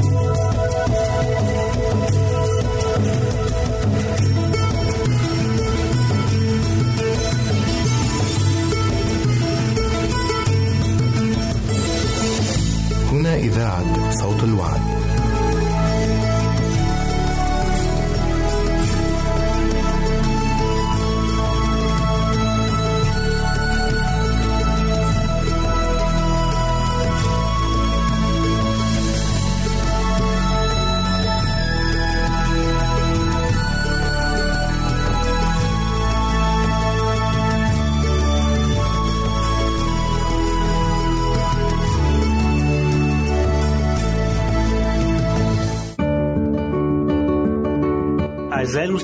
هنا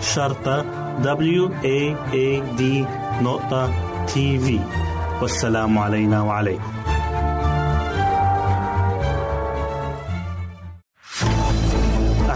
شرطة W A A D نقطة تي في والسلام علينا وعليكم.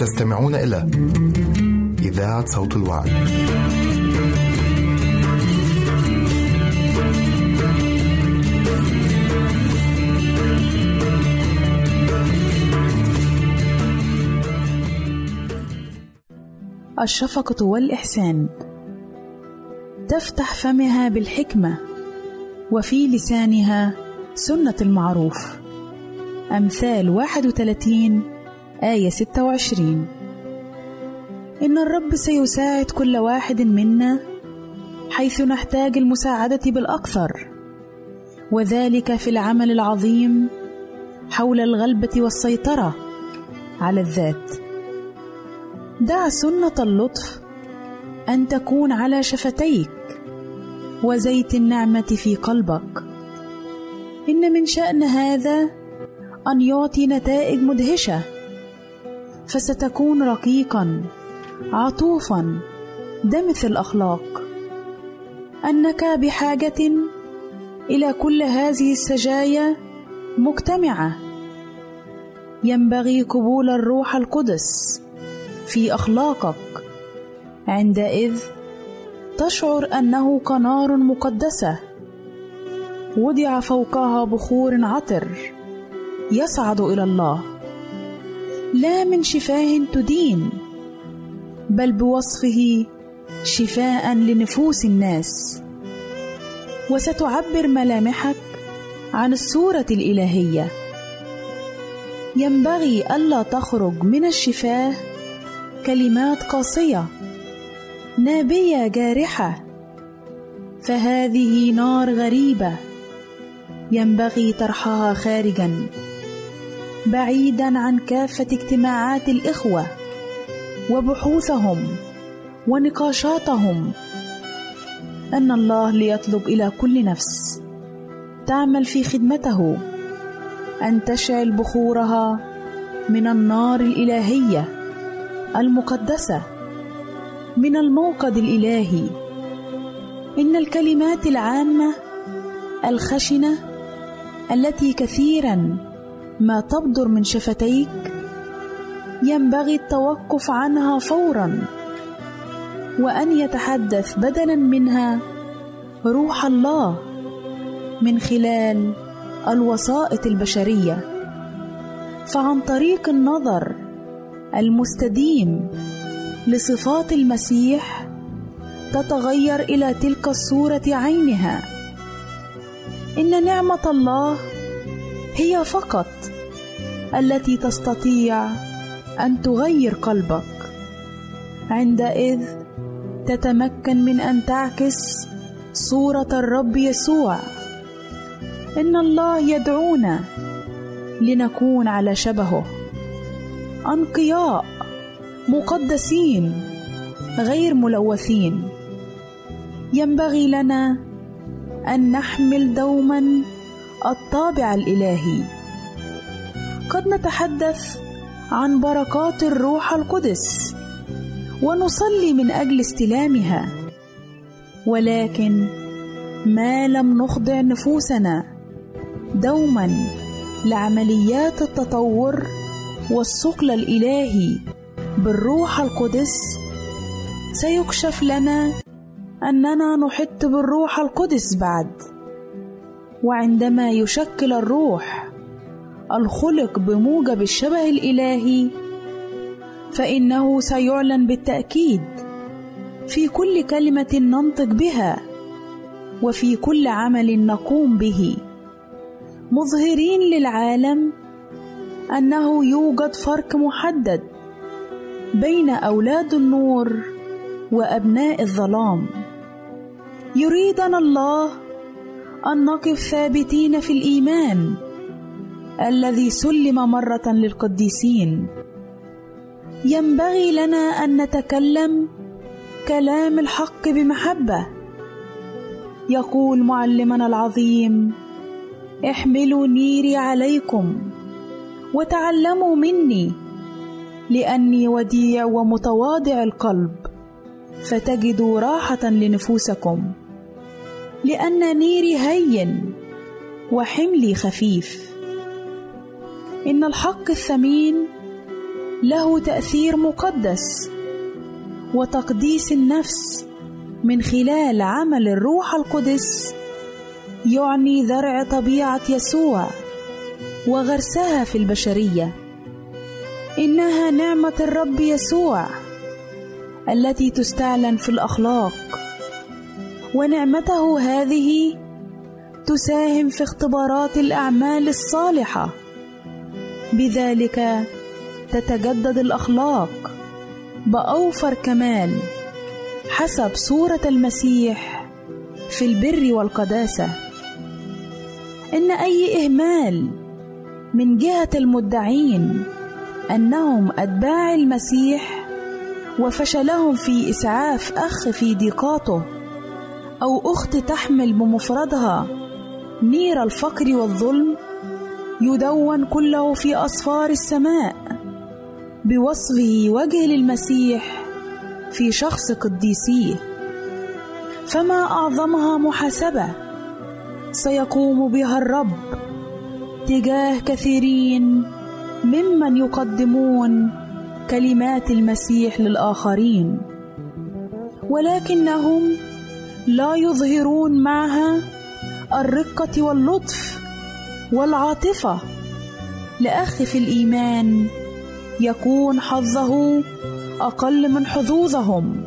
تستمعون إلى إذاعة صوت الوعد. الشفقة والإحسان تفتح فمها بالحكمة وفي لسانها سنة المعروف أمثال 31 آية 26 إن الرب سيساعد كل واحد منا حيث نحتاج المساعدة بالأكثر وذلك في العمل العظيم حول الغلبة والسيطرة على الذات. دع سنة اللطف أن تكون على شفتيك وزيت النعمة في قلبك. إن من شأن هذا أن يعطي نتائج مدهشة فستكون رقيقا عطوفا دمث الأخلاق. أنك بحاجة إلى كل هذه السجايا مجتمعة. ينبغي قبول الروح القدس في أخلاقك. عندئذ تشعر أنه قنار مقدسة. وضع فوقها بخور عطر يصعد إلى الله. لا من شفاه تدين بل بوصفه شفاء لنفوس الناس. وستعبر ملامحك عن الصورة الإلهية. ينبغي ألا تخرج من الشفاه كلمات قاسية نابية جارحة. فهذه نار غريبة ينبغي طرحها خارجا. بعيدا عن كافة اجتماعات الإخوة وبحوثهم ونقاشاتهم أن الله ليطلب إلى كل نفس تعمل في خدمته أن تشعل بخورها من النار الإلهية المقدسة من الموقد الإلهي. إن الكلمات العامة الخشنة التي كثيرا ما تبدر من شفتيك ينبغي التوقف عنها فورا وأن يتحدث بدلا منها روح الله من خلال الوسائط البشرية. فعن طريق النظر المستديم لصفات المسيح تتغير إلى تلك الصورة عينها. إن نعمة الله هي فقط التي تستطيع أن تغير قلبك. عندئذ تتمكن من أن تعكس صورة الرب يسوع. إن الله يدعونا لنكون على شبهه. أنقياء مقدسين غير ملوثين. ينبغي لنا أن نحمل دوما الطابع الإلهي. قد نتحدث عن بركات الروح القدس ونصلي من أجل استلامها. ولكن ما لم نخضع نفوسنا دوما لعمليات التطور والثقل الإلهي بالروح القدس سيكشف لنا أننا نحط بالروح القدس بعد. وعندما يشكل الروح الخلق بموجب الشبه الإلهي فإنه سيعلن بالتأكيد في كل كلمة ننطق بها وفي كل عمل نقوم به. مظهرين للعالم أنه يوجد فرق محدد بين أولاد النور وأبناء الظلام. يريدنا الله أن نقف ثابتين في الإيمان الذي سلم مرة للقديسين. ينبغي لنا أن نتكلم كلام الحق بمحبة. يقول معلمنا العظيم احملوا نيري عليكم وتعلموا مني لأني وديع ومتواضع القلب فتجدوا راحة لنفوسكم. لأن نيري هين وحملي خفيف. إن الحق الثمين له تأثير مقدس وتقديس النفس من خلال عمل الروح القدس يعني ذرع طبيعة يسوع وغرسها في البشرية. إنها نعمة الرب يسوع التي تستعلن في الأخلاق ونعمته هذه تساهم في اختبارات الأعمال الصالحة. بذلك تتجدد الأخلاق بأوفر كمال حسب صورة المسيح في البر والقداسة. إن أي إهمال من جهة المدعين أنهم أتباع المسيح وفشلهم في إسعاف أخ في ضيقاته أو أخت تحمل بمفردها. نير الفقر والظلم يدون كله في أصفار السماء. بوصفه وجه للمسيح في شخص قديسيه فما أعظمها محاسبة سيقوم بها الرب. تجاه كثيرين ممن يقدمون كلمات المسيح للآخرين. ولكنهم لا يظهرون معها الرقة واللطف والعاطفة. لأخ في الإيمان يكون حظه أقل من حظوظهم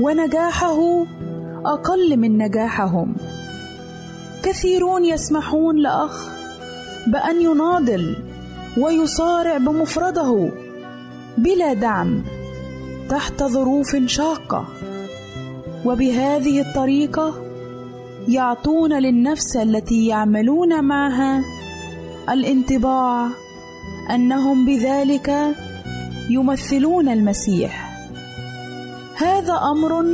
ونجاحه أقل من نجاحهم. كثيرون يسمحون لأخ بأن يناضل ويصارع بمفرده بلا دعم تحت ظروف شاقة. وبهذه الطريقة يعطون للنفس التي يعملون معها الانطباع أنهم بذلك يمثلون المسيح. هذا أمر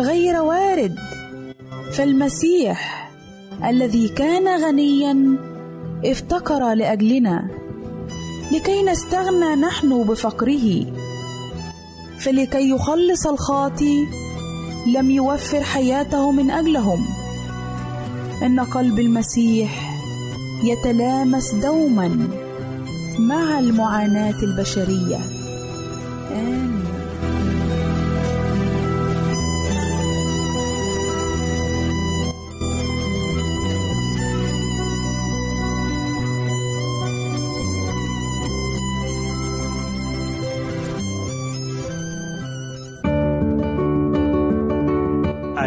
غير وارد فالمسيح الذي كان غنيا افتقر لأجلنا لكي نستغنى نحن بفقره فلكي يخلص الخاطي لم يوفر حياته من أجلهم إن قلب المسيح يتلامس دوما مع المعاناة البشرية آمين.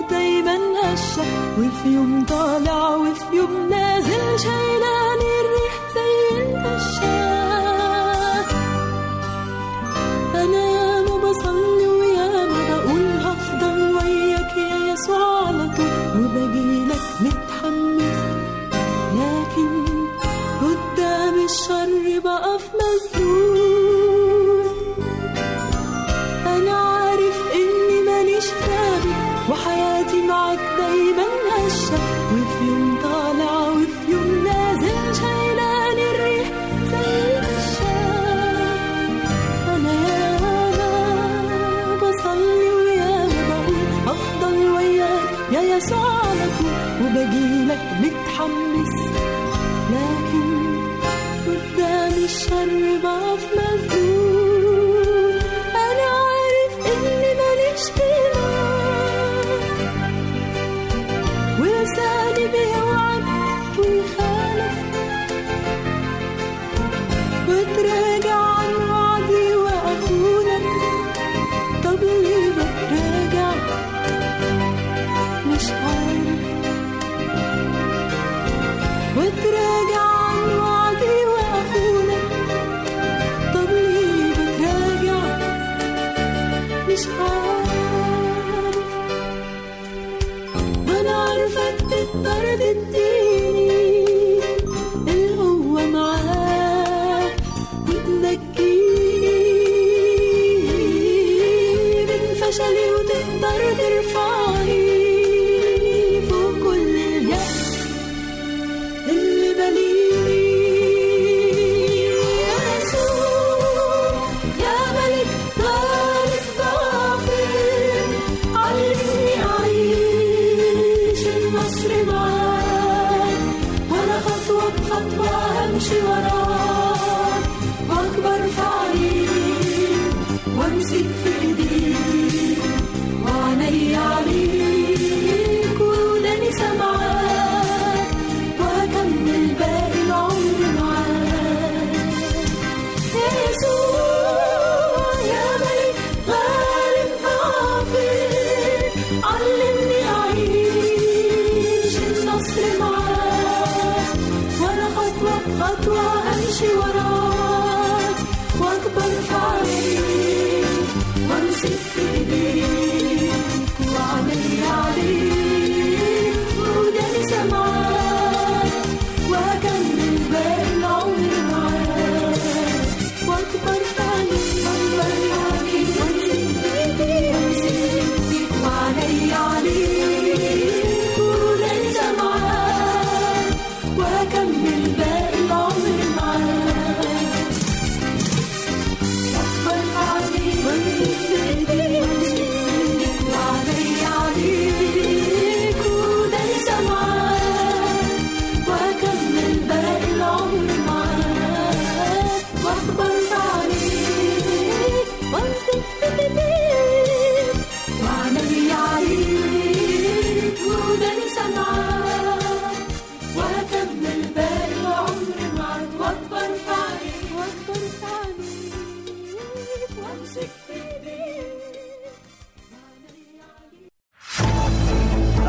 معاك دايما هشة وفي يوم طالع وفي يوم نازل شايلاني الريح زي القشاة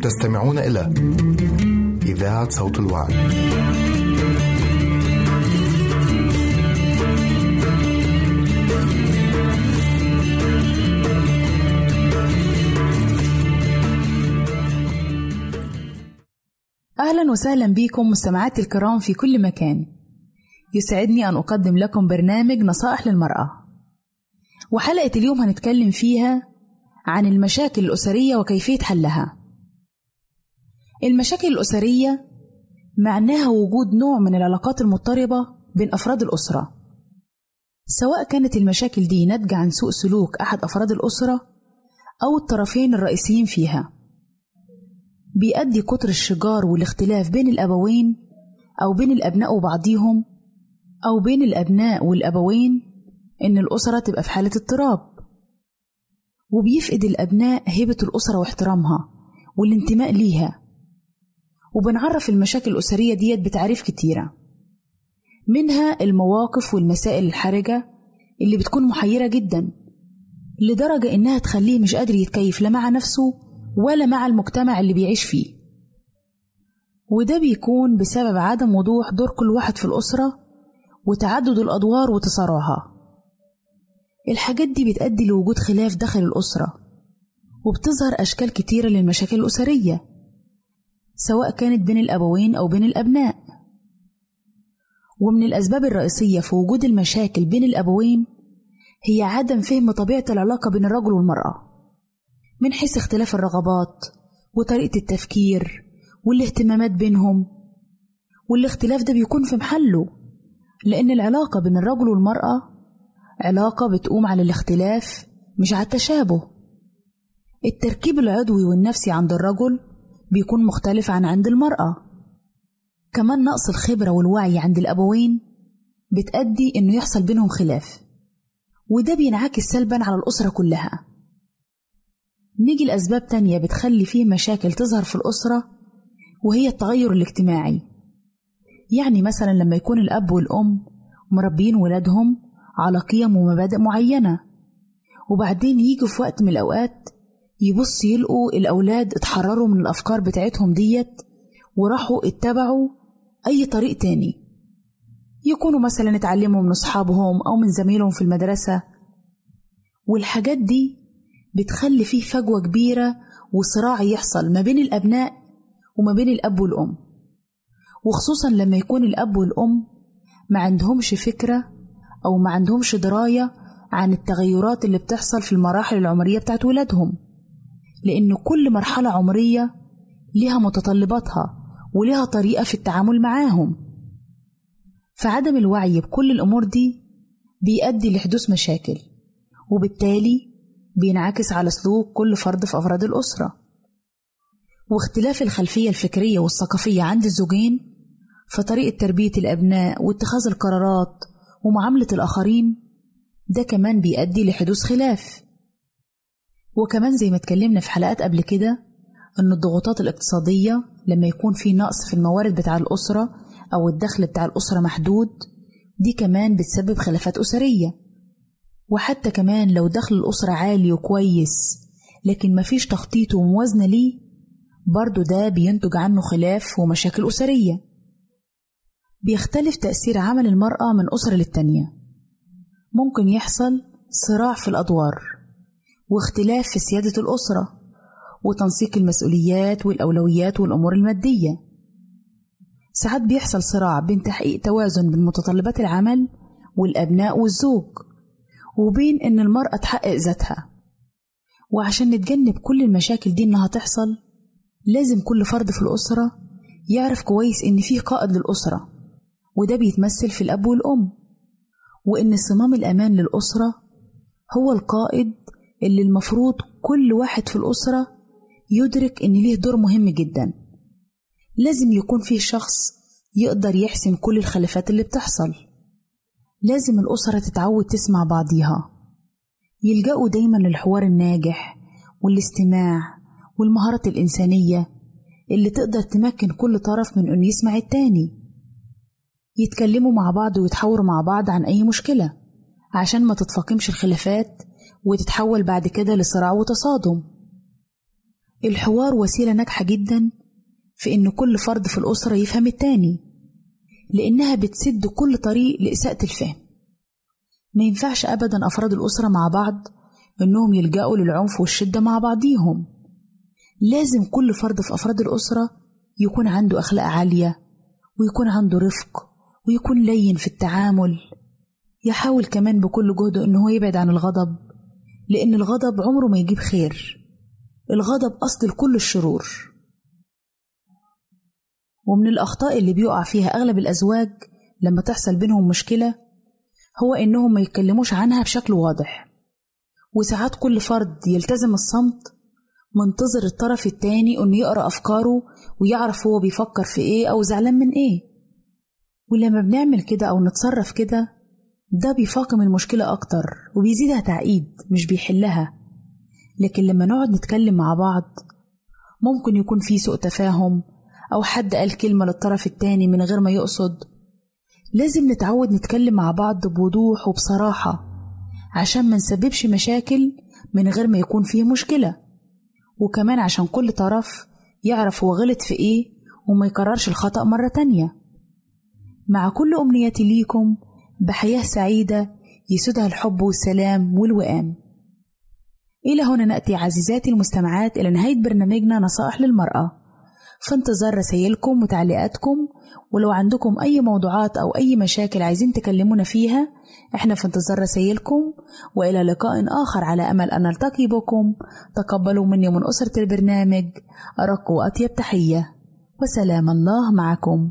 تستمعون إلى إذاعة صوت الوعد. أهلا وسهلا بكم مستمعاتي الكرام في كل مكان. يسعدني أن أقدم لكم برنامج نصائح للمرأة. وحلقة اليوم هنتكلم فيها عن المشاكل الأسرية وكيفية حلها. المشاكل الأسرية معناها وجود نوع من العلاقات المضطربة بين أفراد الأسرة. سواء كانت المشاكل دي ناتجة عن سوء سلوك أحد أفراد الأسرة أو الطرفين الرئيسيين فيها. بيؤدي كتر الشجار والاختلاف بين الأبوين أو بين الأبناء وبعضيهم أو بين الأبناء والأبوين إن الأسرة تبقى في حالة اضطراب. وبيفقد الأبناء هيبة الأسرة واحترامها والانتماء ليها. وبنعرف المشاكل الأسرية ديت بتعريف كتيرة. منها المواقف والمسائل الحرجة اللي بتكون محيرة جدا لدرجة إنها تخليه مش قادر يتكيف لا مع نفسه ولا مع المجتمع اللي بيعيش فيه. وده بيكون بسبب عدم وضوح دور كل واحد في الأسرة وتعدد الأدوار وتصارعها الحاجات دي بتؤدي لوجود خلاف داخل الأسرة وبتظهر أشكال كتيرة للمشاكل الأسرية. سواء كانت بين الأبوين أو بين الأبناء. ومن الأسباب الرئيسية في وجود المشاكل بين الأبوين هي عدم فهم طبيعة العلاقة بين الرجل والمرأة من حيث اختلاف الرغبات وطريقة التفكير والاهتمامات بينهم. والاختلاف ده بيكون في محله لأن العلاقة بين الرجل والمرأة علاقة بتقوم على الاختلاف مش على التشابه. التركيب العضوي والنفسي عند الرجل بيكون مختلف عن عند المرأة. كمان نقص الخبرة والوعي عند الأبوين بتأدي إنه يحصل بينهم خلاف وده بينعكس سلبا على الأسرة كلها. نيجي لأسباب تانية بتخلي فيه مشاكل تظهر في الأسرة وهي التغير الاجتماعي. يعني مثلا لما يكون الأب والأم مربين ولادهم على قيم ومبادئ معينة وبعدين يجوا في وقت من الأوقات يبص يلقوا الأولاد اتحرروا من الأفكار بتاعتهم ديت وراحوا اتبعوا أي طريق تاني. يكونوا مثلا اتعلموا من أصحابهم أو من زميلهم في المدرسة. والحاجات دي بتخلي فيه فجوة كبيرة وصراع يحصل ما بين الأبناء وما بين الأب والأم. وخصوصا لما يكون الأب والأم ما عندهمش فكرة أو ما عندهمش دراية عن التغيرات اللي بتحصل في المراحل العمرية بتاعت ولادهم. لأن كل مرحلة عمرية لها متطلباتها ولها طريقة في التعامل معاهم. فعدم الوعي بكل الأمور دي بيؤدي لحدوث مشاكل وبالتالي بينعكس على سلوك كل فرد في أفراد الأسرة. واختلاف الخلفية الفكرية والثقافية عند الزوجين في طريقة تربية الأبناء واتخاذ القرارات ومعاملة الآخرين ده كمان بيؤدي لحدوث خلاف. وكمان زي ما اتكلمنا في حلقات قبل كده إن الضغوطات الاقتصادية لما يكون في نقص في الموارد بتاع الأسرة أو الدخل بتاع الأسرة محدود دي كمان بتسبب خلافات أسرية. وحتى كمان لو دخل الأسرة عالي وكويس لكن مفيش تخطيط وموازنة ليه برضو ده بينتج عنه خلاف ومشاكل أسرية. بيختلف تأثير عمل المرأة من أسرة للتانية. ممكن يحصل صراع في الأدوار. واختلاف في سيادة الأسرة وتنسيق المسؤوليات والأولويات والأمور المادية. ساعات بيحصل صراع بين تحقيق توازن بين متطلبات العمل والأبناء والزوج وبين إن المرأة تحقق ذاتها. وعشان نتجنب كل المشاكل دي إنها تحصل لازم كل فرد في الأسرة يعرف كويس إن فيه قائد للأسرة وده بيتمثل في الأب والأم وإن صمام الأمان للأسرة هو القائد اللي المفروض كل واحد في الأسرة يدرك إن ليه دور مهم جدا. لازم يكون فيه شخص يقدر يحسم كل الخلافات اللي بتحصل. لازم الأسرة تتعود تسمع بعضيها. يلجأوا دايما للحوار الناجح والاستماع والمهارة الإنسانية اللي تقدر تمكن كل طرف من إنه يسمع التاني. يتكلموا مع بعض ويتحاوروا مع بعض عن أي مشكلة عشان ما تتفاقمش الخلافات وتتحول بعد كده لصراع وتصادم. الحوار وسيلة ناجحة جدا في إن كل فرد في الأسرة يفهم التاني لأنها بتسد كل طريق لإساءة الفهم. ما ينفعش أبدا أفراد الأسرة مع بعض إنهم يلجأوا للعنف والشدة مع بعضيهم. لازم كل فرد في أفراد الأسرة يكون عنده أخلاق عالية ويكون عنده رفق ويكون لين في التعامل. يحاول كمان بكل جهده إن هو يبعد عن الغضب لأن الغضب عمره ما يجيب خير. الغضب أصل لكل الشرور. ومن الأخطاء اللي بيقع فيها أغلب الأزواج لما تحصل بينهم مشكلة هو إنهم ما يتكلموش عنها بشكل واضح. وساعات كل فرد يلتزم الصمت منتظر الطرف التاني إنه يقرأ أفكاره ويعرف هو بيفكر في إيه أو زعلان من إيه. ولما بنعمل كده أو نتصرف كده ده بيفاقم المشكلة أكتر وبيزيدها تعقيد مش بيحلها. لكن لما نقعد نتكلم مع بعض ممكن يكون في سوء تفاهم أو حد قال كلمة للطرف التاني من غير ما يقصد. لازم نتعود نتكلم مع بعض بوضوح وبصراحة عشان ما نسببش مشاكل من غير ما يكون فيه مشكلة. وكمان عشان كل طرف يعرف هو غلط في إيه وما يكررش الخطأ مرة تانية. مع كل أمنياتي ليكم بحياة سعيدة يسودها الحب والسلام والوئام. إلى هنا نأتي عزيزاتي المستمعات إلى نهاية برنامجنا نصائح للمرأة. في انتظار رسائلكم وتعليقاتكم ولو عندكم أي موضوعات أو أي مشاكل عايزين تكلمونا فيها إحنا في انتظار رسائلكم وإلى لقاء آخر على أمل أن نلتقي بكم. تقبلوا مني ومن أسرة البرنامج أرق وأطيب تحية. وسلام الله معكم.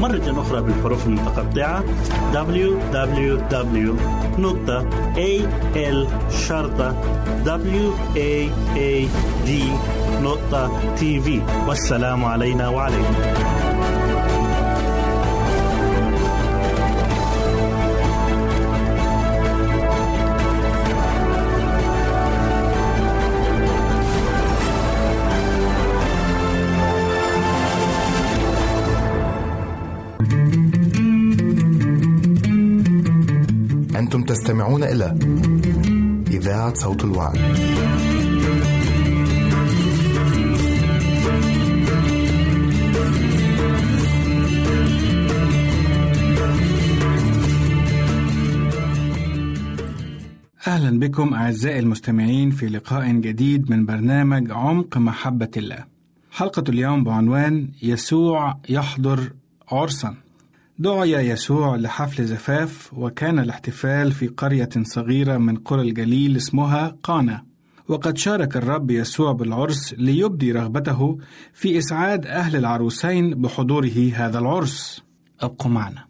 مرة أخرى بالحروف المتقطعة www.al-waad.tv والسلام علينا وعليكم. تستمعون إلى إذاعة صوت الوعد. أهلا بكم أعزائي المستمعين في لقاء جديد من برنامج عمق محبة الله. حلقة اليوم بعنوان يسوع يحضر عرسا. دعي يسوع لحفل زفاف وكان الاحتفال في قرية صغيرة من قرى الجليل اسمها قانا. وقد شارك الرب يسوع بالعرس ليبدي رغبته في إسعاد أهل العروسين بحضوره هذا العرس. أبقوا معنا.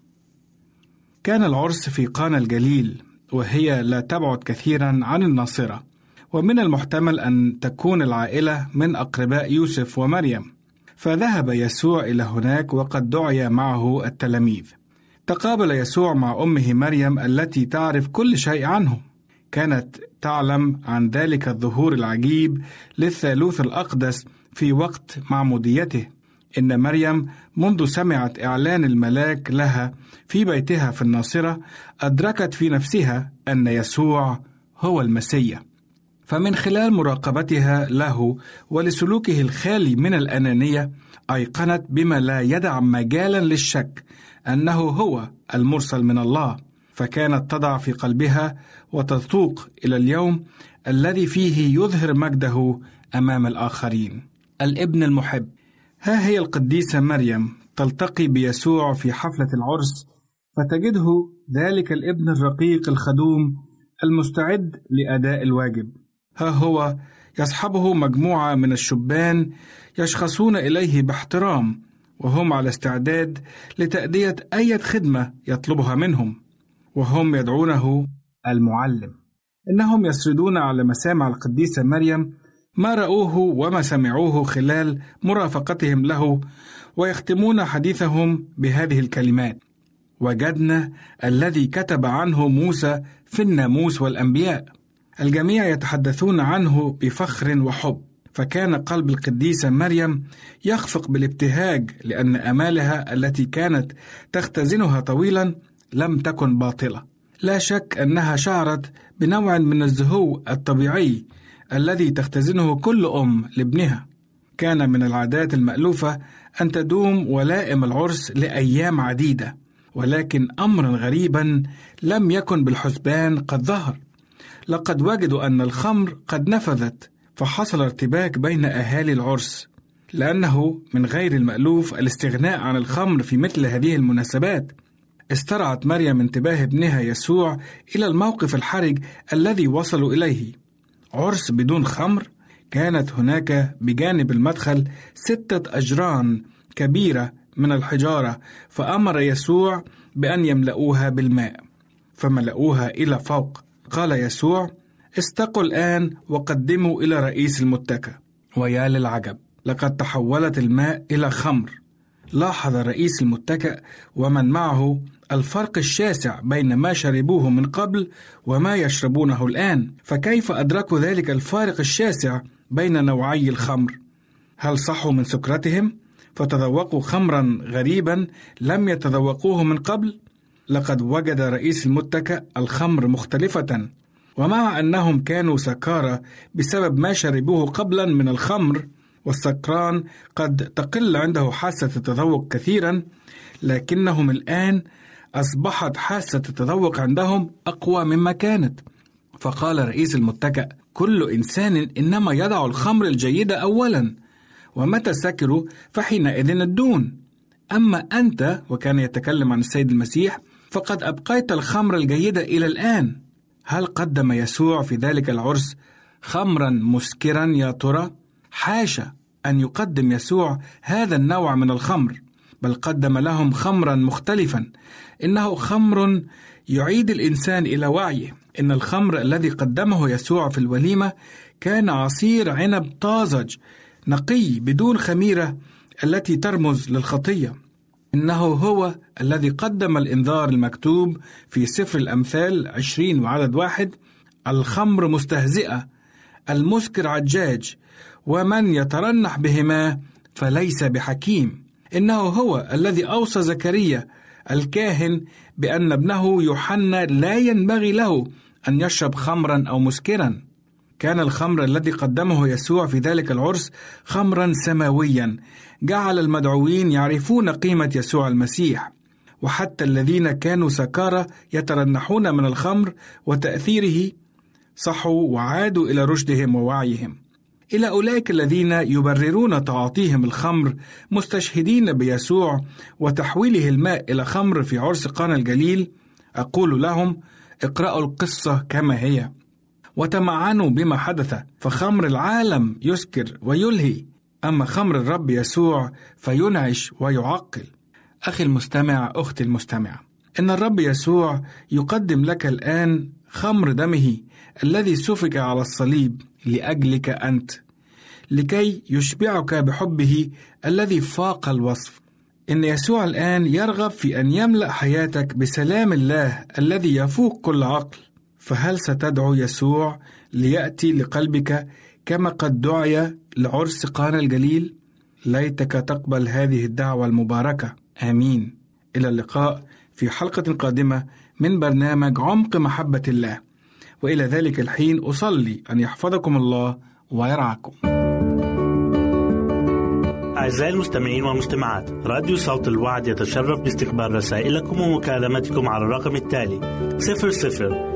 كان العرس في قانا الجليل وهي لا تبعد كثيرا عن الناصرة ومن المحتمل أن تكون العائلة من أقرباء يوسف ومريم فذهب يسوع إلى هناك وقد دعي معه التلاميذ. تقابل يسوع مع أمه مريم التي تعرف كل شيء عنه كانت تعلم عن ذلك الظهور العجيب للثالوث الأقدس في وقت معموديته. إن مريم منذ سمعت إعلان الملاك لها في بيتها في الناصرة أدركت في نفسها أن يسوع هو المسيا فمن خلال مراقبتها له ولسلوكه الخالي من الأنانية أيقنت بما لا يدع مجالا للشك أنه هو المرسل من الله. فكانت تضع في قلبها وتذوق إلى اليوم الذي فيه يظهر مجده أمام الآخرين. الابن المحب. ها هي القديسة مريم تلتقي بيسوع في حفلة العرس فتجده ذلك الابن الرقيق الخدوم المستعد لأداء الواجب. ها هو يصحبه مجموعة من الشبان يشخصون إليه باحترام وهم على استعداد لتأدية أي خدمة يطلبها منهم وهم يدعونه المعلم. إنهم يسردون على مسامع القديسة مريم ما رأوه وما سمعوه خلال مرافقتهم له ويختمون حديثهم بهذه الكلمات وجدنا الذي كتب عنه موسى في الناموس والأنبياء الجميع يتحدثون عنه بفخر وحب فكان قلب القديسة مريم يخفق بالابتهاج لأن آمالها التي كانت تختزنها طويلا لم تكن باطلة. لا شك أنها شعرت بنوع من الزهو الطبيعي الذي تختزنه كل أم لابنها. كان من العادات المألوفة أن تدوم ولائم العرس لأيام عديدة ولكن أمرا غريبا لم يكن بالحسبان قد ظهر. لقد وجدوا أن الخمر قد نفذت فحصل ارتباك بين أهالي العرس لأنه من غير المألوف الاستغناء عن الخمر في مثل هذه المناسبات. استرعت مريم انتباه ابنها يسوع إلى الموقف الحرج الذي وصلوا إليه. عرس بدون خمر كانت هناك بجانب المدخل ستة أجران كبيرة من الحجارة فأمر يسوع بأن يملؤوها بالماء فملؤوها إلى فوق. قال يسوع استقوا الآن وقدموا إلى رئيس المتكى ويا للعجب لقد تحولت الماء إلى خمر. لاحظ رئيس المتكأ ومن معه الفرق الشاسع بين ما شربوه من قبل وما يشربونه الآن. فكيف أدركوا ذلك الفارق الشاسع بين نوعي الخمر؟ هل صحوا من سكرتهم؟ فتذوقوا خمرا غريبا لم يتذوقوه من قبل؟ لقد وجد رئيس المتكأ الخمر مختلفة. ومع أنهم كانوا سكارى بسبب ما شربوه قبلا من الخمر والسكران قد تقل عنده حاسة التذوق كثيرا لكنهم الآن أصبحت حاسة التذوق عندهم أقوى مما كانت. فقال رئيس المتكأ كل إنسان إنما يضع الخمر الجيدة أولا ومتى سكروا فحينئذ الدون؟ أما أنت وكان يتكلم عن السيد المسيح فقد أبقيت الخمر الجيدة إلى الآن. هل قدم يسوع في ذلك العرس خمرا مسكرا يا ترى؟ حاشا أن يقدم يسوع هذا النوع من الخمر بل قدم لهم خمرا مختلفا. إنه خمر يعيد الإنسان إلى وعيه. إن الخمر الذي قدمه يسوع في الوليمة كان عصير عنب طازج نقي بدون خميرة التي ترمز للخطية. إنه هو الذي قدم الإنذار المكتوب في سفر الأمثال عشرين وعدد واحد الخمر مستهزئة المسكر عجاج ومن يترنح بهما فليس بحكيم. إنه هو الذي أوصى زكريا الكاهن بأن ابنه يوحنا لا ينبغي له أن يشرب خمرا أو مسكرا. كان الخمر الذي قدمه يسوع في ذلك العرس خمرا سماويا. جعل المدعوين يعرفون قيمة يسوع المسيح. وحتى الذين كانوا سكارى يترنحون من الخمر وتأثيره صحوا وعادوا إلى رشدهم ووعيهم. إلى أولئك الذين يبررون تعاطيهم الخمر مستشهدين بيسوع وتحويله الماء إلى خمر في عرس قانا الجليل. أقول لهم اقرأوا القصة كما هي. وتمعنوا بما حدث فخمر العالم يسكر ويلهي. أما خمر الرب يسوع فينعش ويعقل. أخي المستمع أختي المستمعة إن الرب يسوع يقدم لك الآن خمر دمه الذي سفك على الصليب لأجلك أنت لكي يشبعك بحبه الذي فاق الوصف. إن يسوع الآن يرغب في أن يملأ حياتك بسلام الله الذي يفوق كل عقل. فهل ستدعو يسوع ليأتي لقلبك كما قد دعي لعرس قانا الجليل؟ ليتك تقبل هذه الدعوة المباركة. آمين. إلى اللقاء في حلقة قادمة من برنامج عمق محبة الله. وإلى ذلك الحين أصلي أن يحفظكم الله ويرعاكم. أعزائي المستمعين والمستمعات راديو صوت الوعد يتشرف باستقبال رسائلكم ومكالمتكم على الرقم التالي 00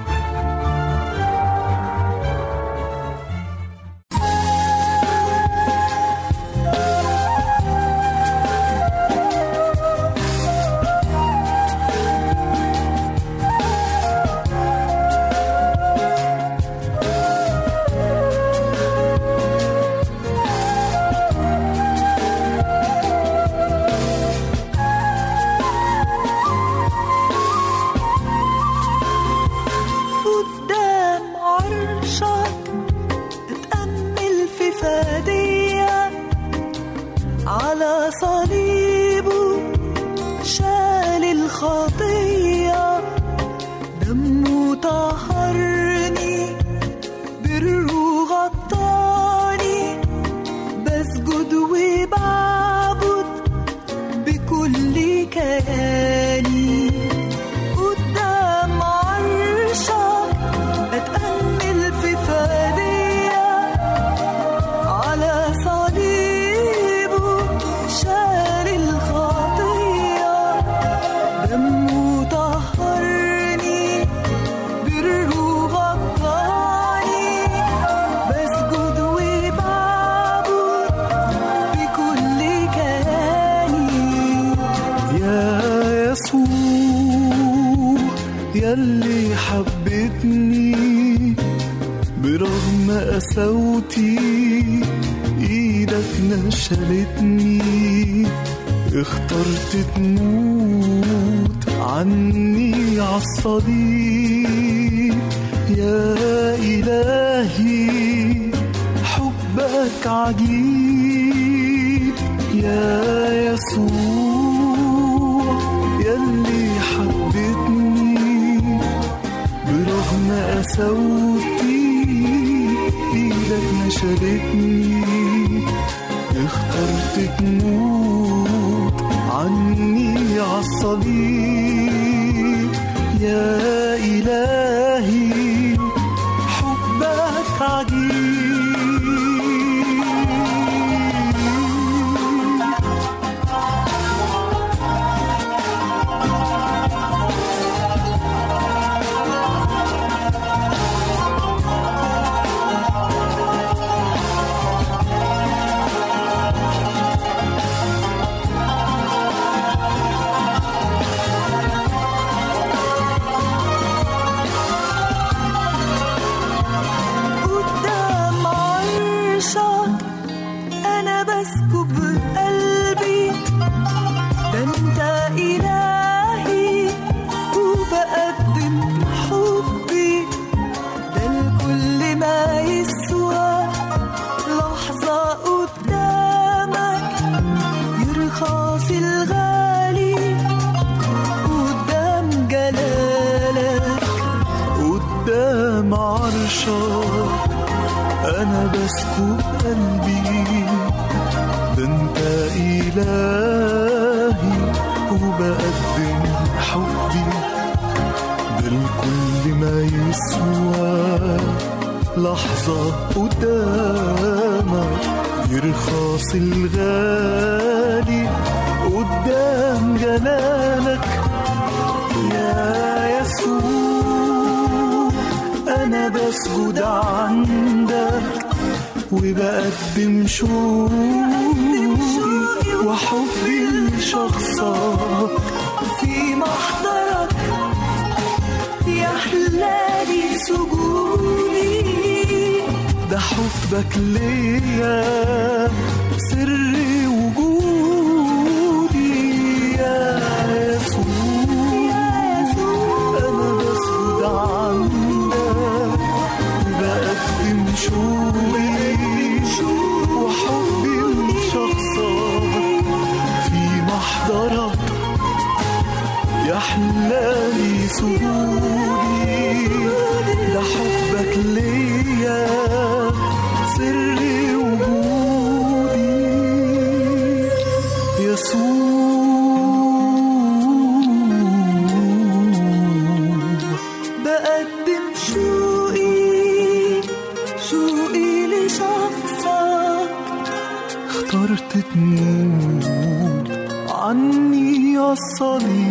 برغم قساوتي إيدك نشلتني. اخترت تموت عني عالصليب يا إلهي حبك عجيب. يا يسوع يلي حبتني. برغم قساوتي نشلتني اخترت تموت عني عالصليب يا إلهي وبقدم حبي ده الكل ما يسوى. لحظة قدامك يرخص الغالي. قدام جلالك يا يسوع. أنا بسجد عندك وبقدم شوقي لشخصك في محضرك يحلالي سجودي. ده حبك ليا سر عني الصليب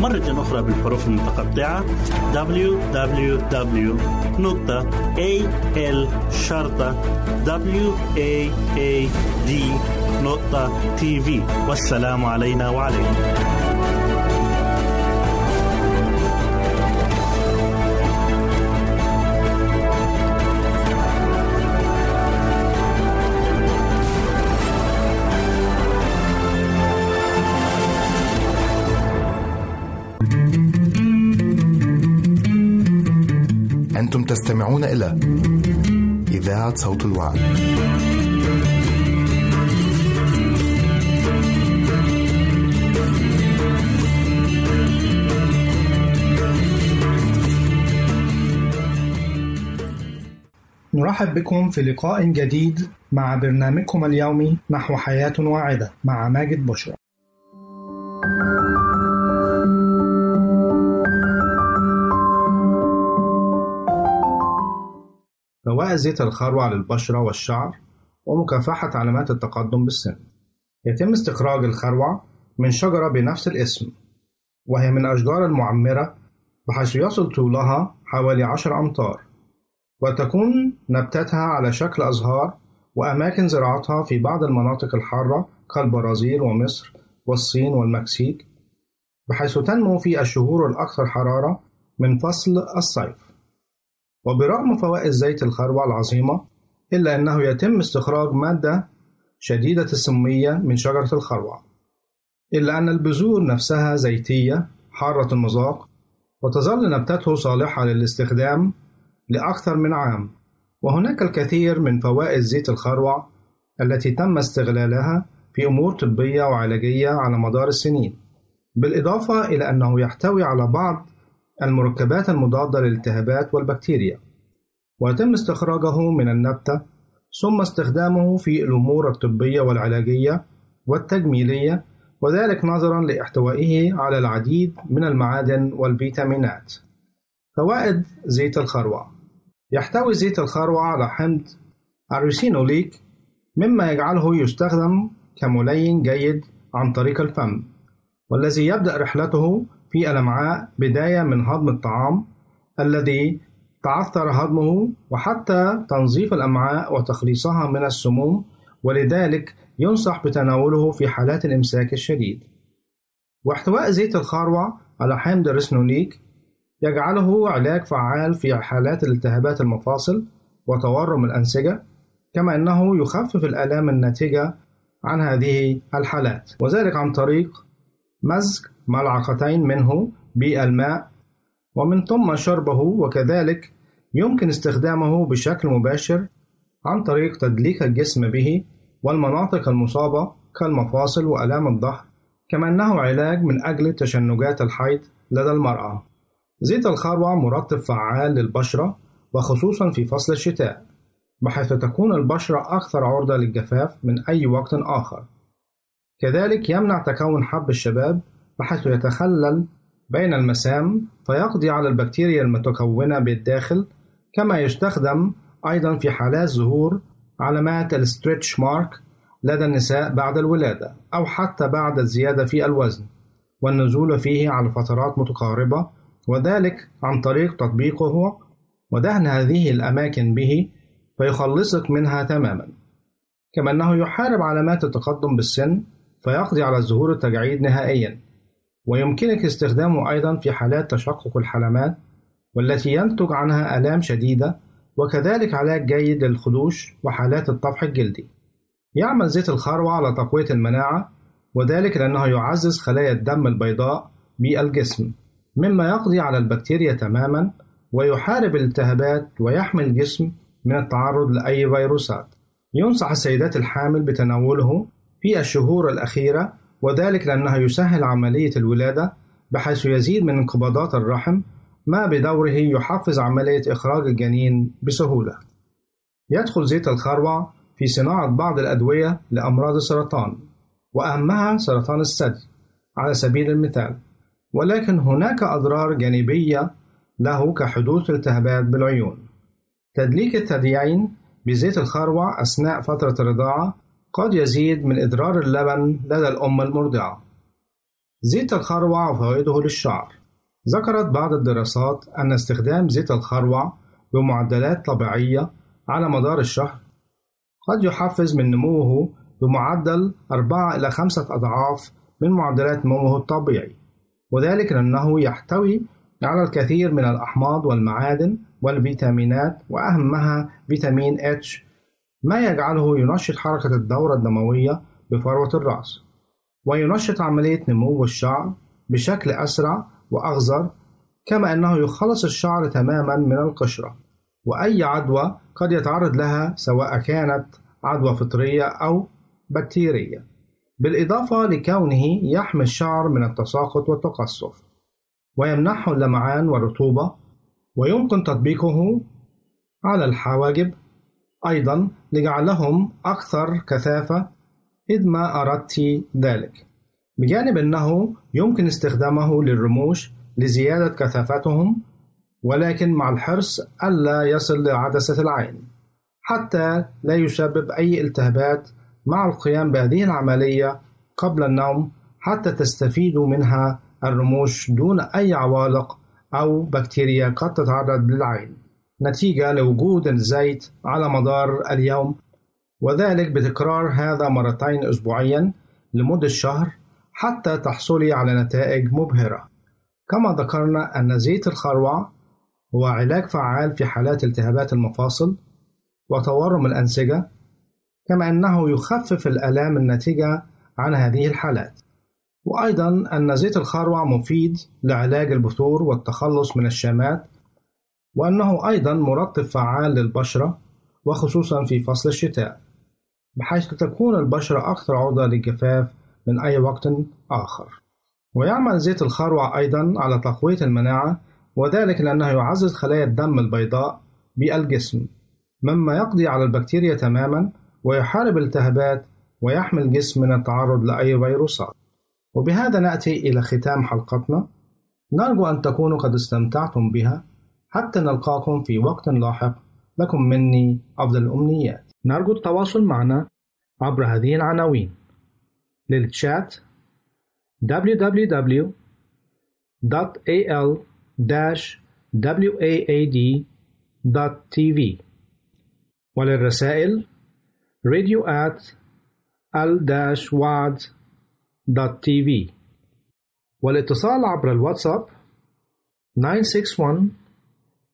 مرة أخرى بالحروف المتقطعة www.al-waad.tv والسلام علينا وعليكم. تستمعون إلى إذاعة صوت نرحب نرحب بكم في لقاء جديد مع برنامجكم اليومي نحو حياة واعدة مع ماجد بشرى. فوائد زيت الخروع للبشرة والشعر ومكافحة علامات التقدم بالسن. يتم استخراج الخروع من شجرة بنفس الاسم وهي من الأشجار المعمرة بحيث يصل طولها حوالي عشر أمتار وتكون نبتاتها على شكل أزهار وأماكن زراعتها في بعض المناطق الحارة كالبرازيل ومصر والصين والمكسيك بحيث تنمو في الشهور الأكثر حرارة من فصل الصيف وبرغم فوائد زيت الخروع العظيمة إلا أنه يتم استخراج مادة شديدة السمية من شجرة الخروع. إلا أن البذور نفسها زيتية حارة المذاق وتظل نبتته صالحة للاستخدام لأكثر من عام. وهناك الكثير من فوائد زيت الخروع التي تم استغلالها في أمور طبية وعلاجية على مدار السنين بالإضافة إلى أنه يحتوي على بعض المركبات المضادة للالتهابات والبكتيريا. ويتم استخراجه من النبتة ثم استخدامه في الأمور الطبية والعلاجية والتجميلية وذلك نظرا لإحتوائه على العديد من المعادن والفيتامينات. فوائد زيت الخروع. يحتوي زيت الخروع على حمض الريسينوليك مما يجعله يستخدم كملين جيد عن طريق الفم والذي يبدأ رحلته في الأمعاء بداية من هضم الطعام الذي تعثر هضمه وحتى تنظيف الأمعاء وتخليصها من السموم ولذلك ينصح بتناوله في حالات الإمساك الشديد. واحتواء زيت الخروع على حمض الرسنونيك يجعله علاج فعال في حالات الالتهابات المفاصل وتورم الأنسجة كما أنه يخفف الآلام الناتجة عن هذه الحالات. وذلك عن طريق مزج ملعقتين منه بالماء ومن ثم شربه وكذلك يمكن استخدامه بشكل مباشر عن طريق تدليك الجسم به والمناطق المصابة كالمفاصل وآلام الظهر كما أنه علاج من أجل تشنجات الحيض لدى المرأة. زيت الخروع مرطب فعال للبشرة وخصوصا في فصل الشتاء بحيث تكون البشرة أكثر عرضة للجفاف من أي وقت آخر. كذلك يمنع تكون حب الشباب بحيث يتخلل بين المسام فيقضي على البكتيريا المتكونة بالداخل كما يستخدم أيضا في حالات ظهور علامات الستريتش مارك لدى النساء بعد الولادة أو حتى بعد الزيادة في الوزن والنزول فيه على فترات متقاربة وذلك عن طريق تطبيقه ودهن هذه الأماكن به فيخلصك منها تماما. كما أنه يحارب علامات التقدم بالسن فيقضي على ظهور التجاعيد نهائيا. ويمكنك استخدامه أيضا في حالات تشقق الحلمات والتي ينتج عنها آلام شديدة وكذلك علاج جيد للخدوش وحالات الطفح الجلدي. يعمل زيت الخروع على تقوية المناعة وذلك لأنه يعزز خلايا الدم البيضاء بالجسم مما يقضي على البكتيريا تماما ويحارب الالتهابات ويحمي الجسم من التعرض لأي فيروسات. ينصح السيدات الحامل بتناوله في الشهور الأخيرة وذلك لأنه يسهل عملية الولادة بحيث يزيد من انقباضات الرحم ما بدوره يحفز عملية إخراج الجنين بسهولة. يدخل زيت الخروع في صناعة بعض الأدوية لأمراض السرطان وأهمها سرطان الثدي على سبيل المثال ولكن هناك أضرار جانبية له كحدوث التهابات بالعيون تدليك الثديين بزيت الخروع أثناء فترة الرضاعة قد يزيد من إضرار اللبن لدى الأم المرضعة. زيت الخروع وفوائده للشعر. ذكرت بعض الدراسات أن استخدام زيت الخروع بمعدلات طبيعية على مدار الشهر قد يحفز من نموه بمعدل أربعة إلى خمسة أضعاف من معدلات نموه الطبيعي وذلك لأنه يحتوي على الكثير من الأحماض والمعادن والفيتامينات وأهمها فيتامين H ما يجعله ينشط حركة الدورة الدموية بفروة الرأس وينشط عملية نمو الشعر بشكل أسرع وأغزر كما أنه يخلص الشعر تماما من القشرة. وأي عدوى قد يتعرض لها سواء كانت عدوى فطرية أو بكتيرية. بالإضافة لكونه يحمي الشعر من التساقط والتقصف. ويمنحه اللمعان والرطوبة ويمكن تطبيقه على الحواجب أيضا لجعلهم أكثر كثافة إذ ما أردت ذلك. بجانب أنه يمكن استخدامه للرموش لزيادة كثافتهم ولكن مع الحرص ألا يصل لعدسة العين حتى لا يسبب أي التهابات مع القيام بهذه العملية قبل النوم حتى تستفيدوا منها الرموش دون أي عوالق أو بكتيريا قد تتعرض للعين. نتيجة لوجود الزيت على مدار اليوم وذلك بتكرار هذا مرتين أسبوعيا لمدة شهر حتى تحصلي على نتائج مبهرة. كما ذكرنا أن زيت الخروع هو علاج فعال في حالات التهابات المفاصل وتورم الأنسجة كما أنه يخفف الآلام الناتجة عن هذه الحالات. وأيضا أن زيت الخروع مفيد لعلاج البثور والتخلص من الشامات وأنه أيضا مرطب فعال للبشرة وخصوصا في فصل الشتاء بحيث تكون البشرة أكثر عرضة للجفاف من أي وقت آخر. ويعمل زيت الخروع أيضا على تقوية المناعة وذلك لأنه يعزز خلايا الدم البيضاء بالجسم مما يقضي على البكتيريا تماما ويحارب الالتهابات ويحمي الجسم من التعرض لأي فيروسات. وبهذا نأتي إلى ختام حلقتنا. نرجو أن تكونوا قد استمتعتم بها. حتى نلقاكم في وقت لاحق. لكم مني أفضل الأمنيات. نرجو التواصل معنا عبر هذه العناوين. للتشات www.al-waad.tv وللرسائل radio at al-waad.tv والاتصال عبر الواتساب 961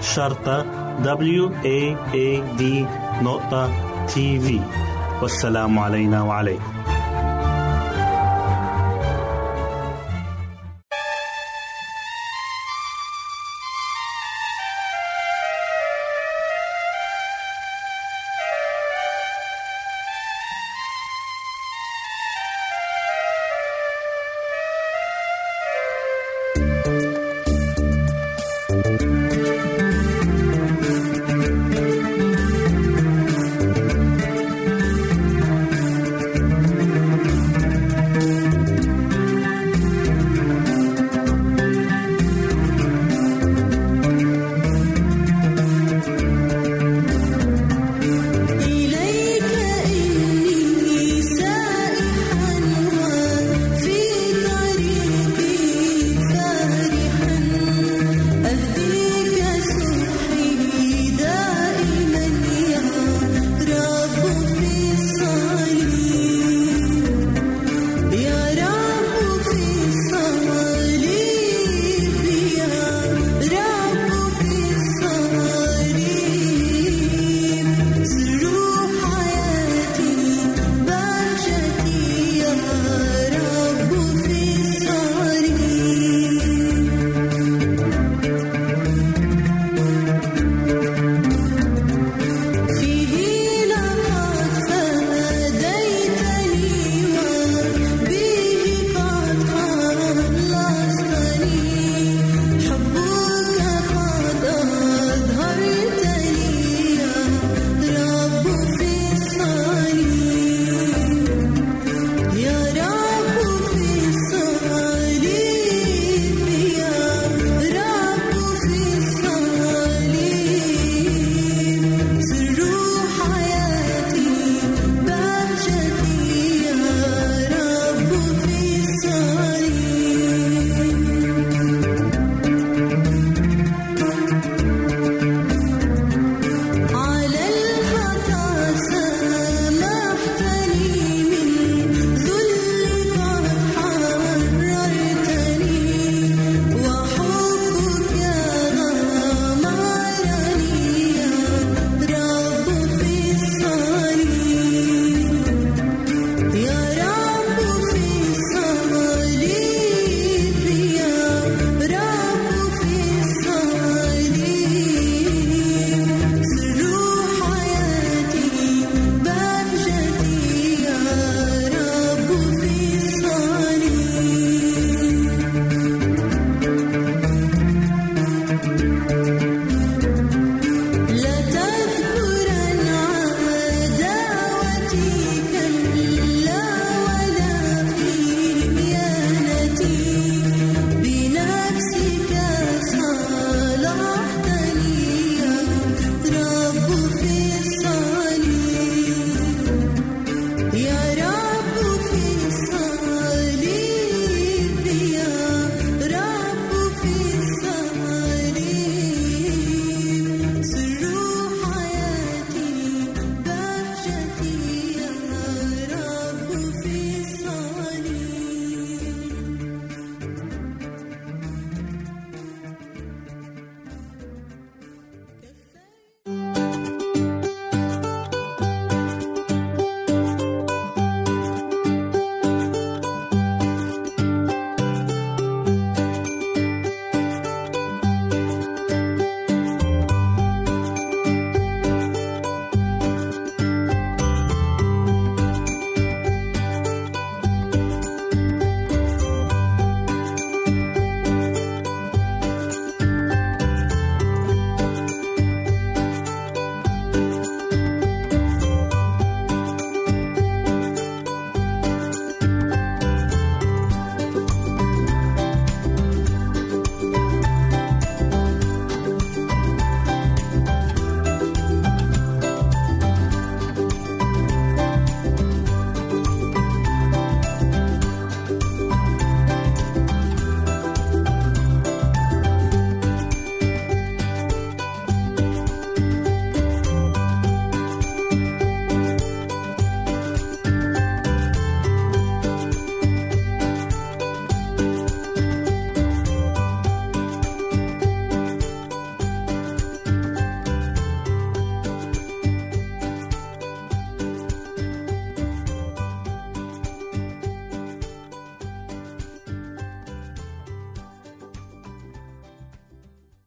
شرطة W A A D نقطة تي في والسلام علينا وعليكم.